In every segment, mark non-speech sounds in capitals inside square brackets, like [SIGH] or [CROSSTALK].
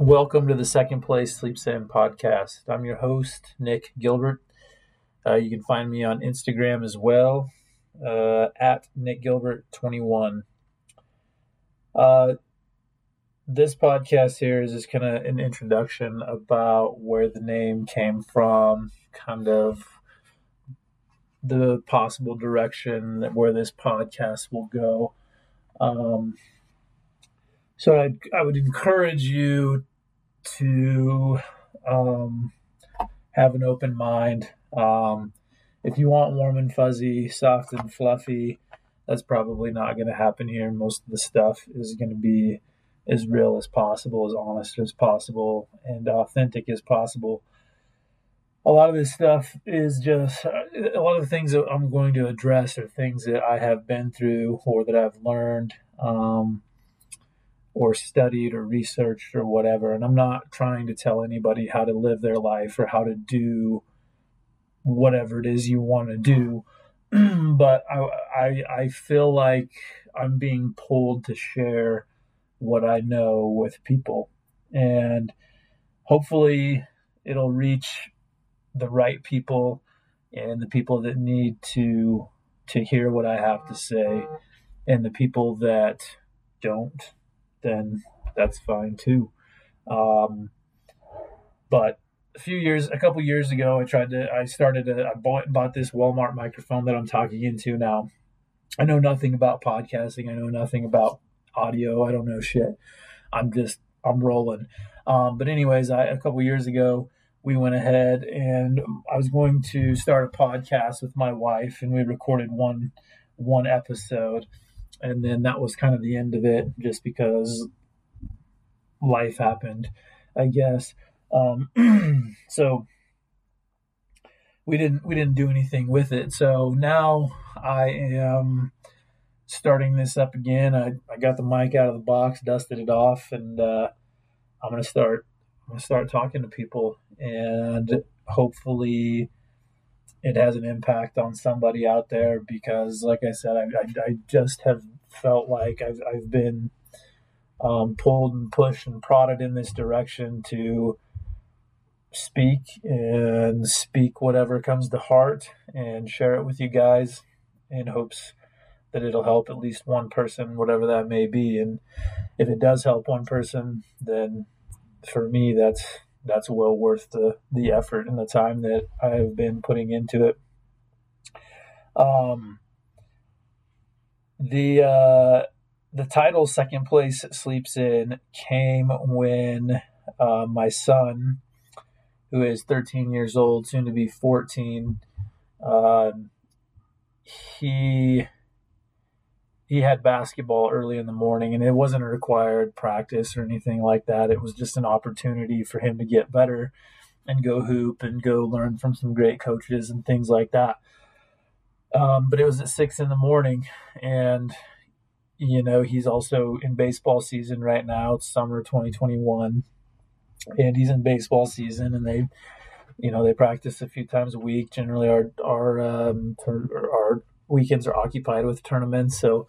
Welcome to the Second Place Sleep In podcast. I'm your host, Nick Gilbert. Uh, you can find me on Instagram as well uh, at Nick Gilbert21. Uh, this podcast here is just kind of an introduction about where the name came from, kind of the possible direction where this podcast will go. Um, so I, I would encourage you to um, have an open mind. Um, if you want warm and fuzzy, soft and fluffy, that's probably not going to happen here. Most of the stuff is going to be as real as possible, as honest as possible, and authentic as possible. A lot of this stuff is just a lot of the things that I'm going to address are things that I have been through or that I've learned. Um, or studied or researched or whatever. And I'm not trying to tell anybody how to live their life or how to do whatever it is you want to do. [CLEARS THROAT] but I, I, I feel like I'm being pulled to share what I know with people. And hopefully it'll reach the right people and the people that need to to hear what I have to say and the people that don't then that's fine too. Um, but a few years, a couple years ago, I tried to, I started, a, I bought, bought this Walmart microphone that I'm talking into now. I know nothing about podcasting. I know nothing about audio. I don't know shit. I'm just, I'm rolling. Um, but anyways, I, a couple years ago, we went ahead and I was going to start a podcast with my wife, and we recorded one one episode and then that was kind of the end of it, just because life happened, I guess. Um, [CLEARS THROAT] so we didn't we didn't do anything with it. So now I am starting this up again. I, I got the mic out of the box, dusted it off, and uh, I'm gonna start I'm gonna start talking to people, and hopefully it has an impact on somebody out there because, like I said, I, I, I just have felt like I've, I've been um, pulled and pushed and prodded in this direction to speak and speak whatever comes to heart and share it with you guys in hopes that it'll help at least one person, whatever that may be. And if it does help one person, then for me, that's that's well worth the the effort and the time that I've been putting into it. Um, the uh, the title "Second Place Sleeps In" came when uh, my son, who is 13 years old, soon to be 14, uh, he he had basketball early in the morning and it wasn't a required practice or anything like that. It was just an opportunity for him to get better and go hoop and go learn from some great coaches and things like that. Um, but it was at six in the morning and you know he's also in baseball season right now. It's summer 2021 and he's in baseball season and they you know they practice a few times a week. Generally our our um, our weekends are occupied with tournaments. So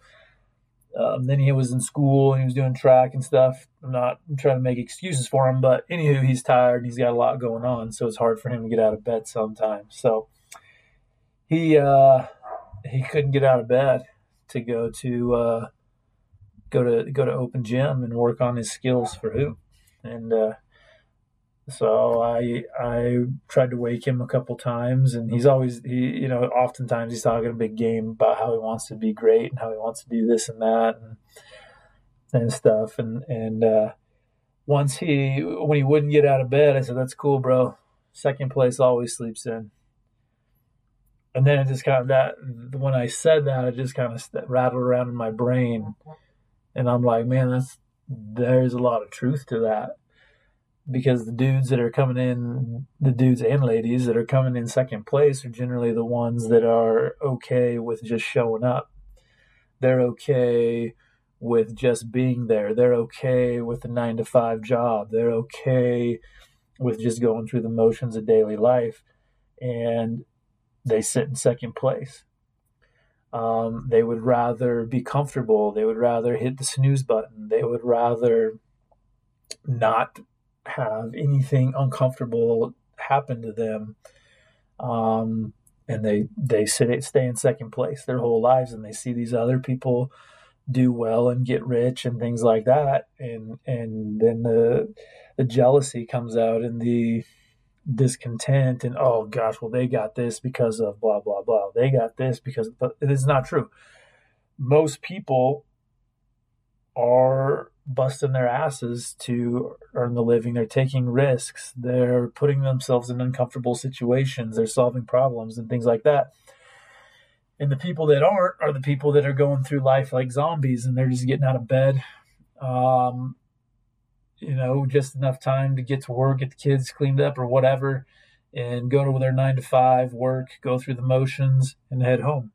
um, then he was in school and he was doing track and stuff. I'm not I'm trying to make excuses for him, but anywho, he's tired. and He's got a lot going on, so it's hard for him to get out of bed sometimes. So he uh, he couldn't get out of bed to go to uh, go to go to open gym and work on his skills for hoop. And uh, so I I tried to wake him a couple times, and he's always he you know oftentimes he's talking a big game about how he wants to be great and how he wants to do this and that and and stuff. And and uh, once he when he wouldn't get out of bed, I said, "That's cool, bro. Second place always sleeps in." And then it just kind of that when I said that, it just kind of rattled around in my brain, and I'm like, man, that's there's a lot of truth to that because the dudes that are coming in, the dudes and ladies that are coming in second place are generally the ones that are okay with just showing up. They're okay with just being there. They're okay with the nine to five job. They're okay with just going through the motions of daily life. And they sit in second place. Um, they would rather be comfortable. They would rather hit the snooze button. They would rather not have anything uncomfortable happen to them. Um, and they they sit, stay in second place their whole lives, and they see these other people do well and get rich and things like that, and and then the the jealousy comes out and the discontent and oh gosh, well they got this because of blah blah blah. They got this because but it is not true. Most people are busting their asses to earn the living. They're taking risks. They're putting themselves in uncomfortable situations. They're solving problems and things like that. And the people that aren't are the people that are going through life like zombies and they're just getting out of bed. Um, you know, just enough time to get to work, get the kids cleaned up or whatever, and go to their nine to five, work, go through the motions, and head home.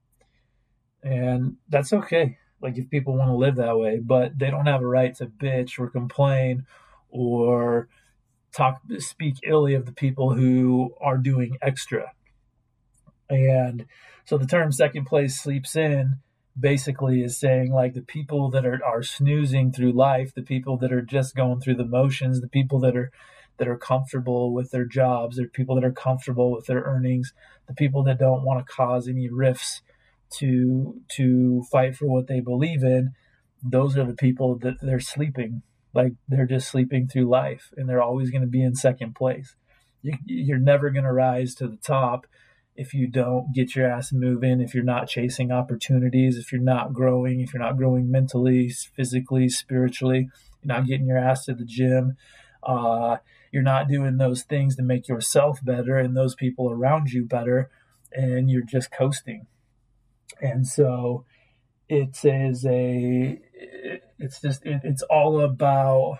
And that's okay like if people want to live that way, but they don't have a right to bitch or complain or talk speak illy of the people who are doing extra. And so the term second place sleeps in basically is saying like the people that are, are snoozing through life, the people that are just going through the motions, the people that are that are comfortable with their jobs, the people that are comfortable with their earnings, the people that don't want to cause any rifts to to fight for what they believe in, those are the people that they're sleeping. Like they're just sleeping through life, and they're always going to be in second place. You, you're never going to rise to the top if you don't get your ass moving, if you're not chasing opportunities, if you're not growing, if you're not growing mentally, physically, spiritually, you're not getting your ass to the gym, uh, you're not doing those things to make yourself better and those people around you better, and you're just coasting and so it is a it's just it, it's all about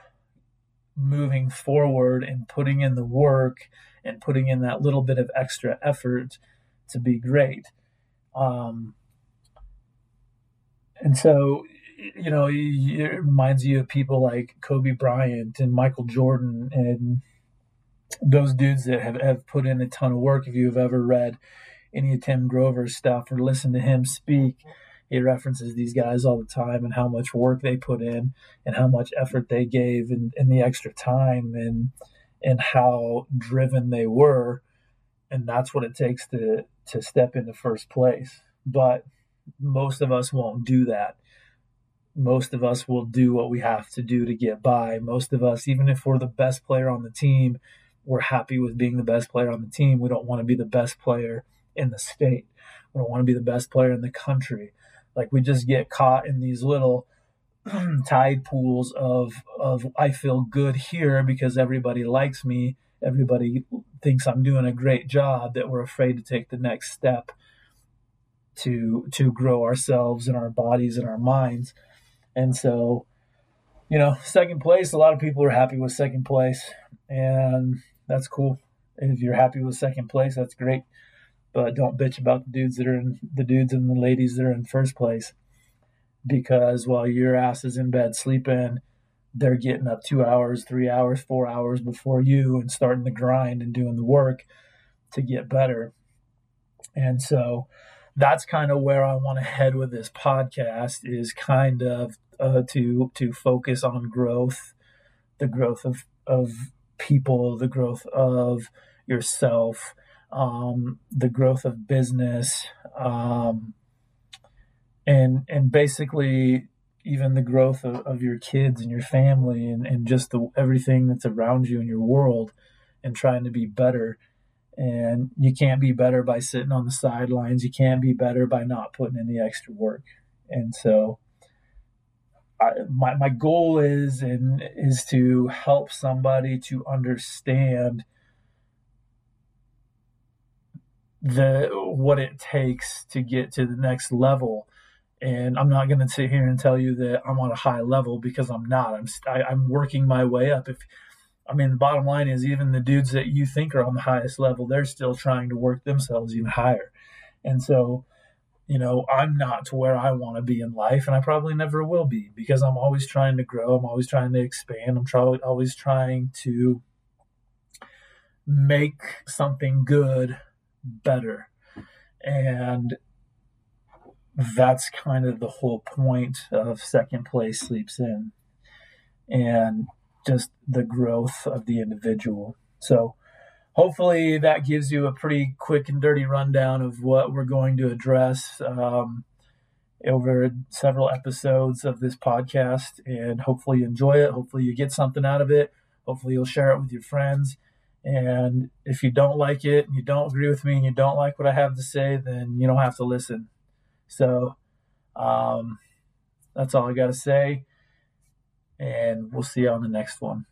moving forward and putting in the work and putting in that little bit of extra effort to be great. Um, and so you know it reminds you of people like kobe bryant and michael jordan and those dudes that have, have put in a ton of work if you've ever read any of Tim Grover's stuff or listen to him speak, he references these guys all the time and how much work they put in and how much effort they gave and, and the extra time and and how driven they were. And that's what it takes to to step into first place. But most of us won't do that. Most of us will do what we have to do to get by. Most of us, even if we're the best player on the team, we're happy with being the best player on the team. We don't want to be the best player in the state. We don't want to be the best player in the country. Like we just get caught in these little [CLEARS THROAT] tide pools of of I feel good here because everybody likes me, everybody thinks I'm doing a great job that we're afraid to take the next step to to grow ourselves and our bodies and our minds. And so, you know, second place, a lot of people are happy with second place and that's cool. If you're happy with second place, that's great but don't bitch about the dudes that are in the dudes and the ladies that are in first place. Because while your ass is in bed sleeping they're getting up two hours three hours four hours before you and starting the grind and doing the work to get better. And so that's kind of where i want to head with this podcast is kind of uh, to to focus on growth the growth of of people the growth of yourself um, the growth of business, um, and and basically even the growth of, of your kids and your family and, and just the everything that's around you in your world and trying to be better. And you can't be better by sitting on the sidelines. You can't be better by not putting in the extra work. And so I, my, my goal is and is to help somebody to understand the what it takes to get to the next level. And i'm not going to sit here and tell you that i'm on a high level because i'm not. I'm I, am i am working my way up. If i mean the bottom line is even the dudes that you think are on the highest level they're still trying to work themselves even higher. And so you know i'm not to where i want to be in life and i probably never will be because i'm always trying to grow. I'm always trying to expand. I'm try- always trying to make something good better. And that's kind of the whole point of second place sleeps in. And just the growth of the individual. So, hopefully, that gives you a pretty quick and dirty rundown of what we're going to address um, over several episodes of this podcast. And hopefully, you enjoy it. Hopefully, you get something out of it. Hopefully, you'll share it with your friends. And if you don't like it, and you don't agree with me, and you don't like what I have to say, then you don't have to listen. So, um, that's all I got to say. And we'll see you on the next one.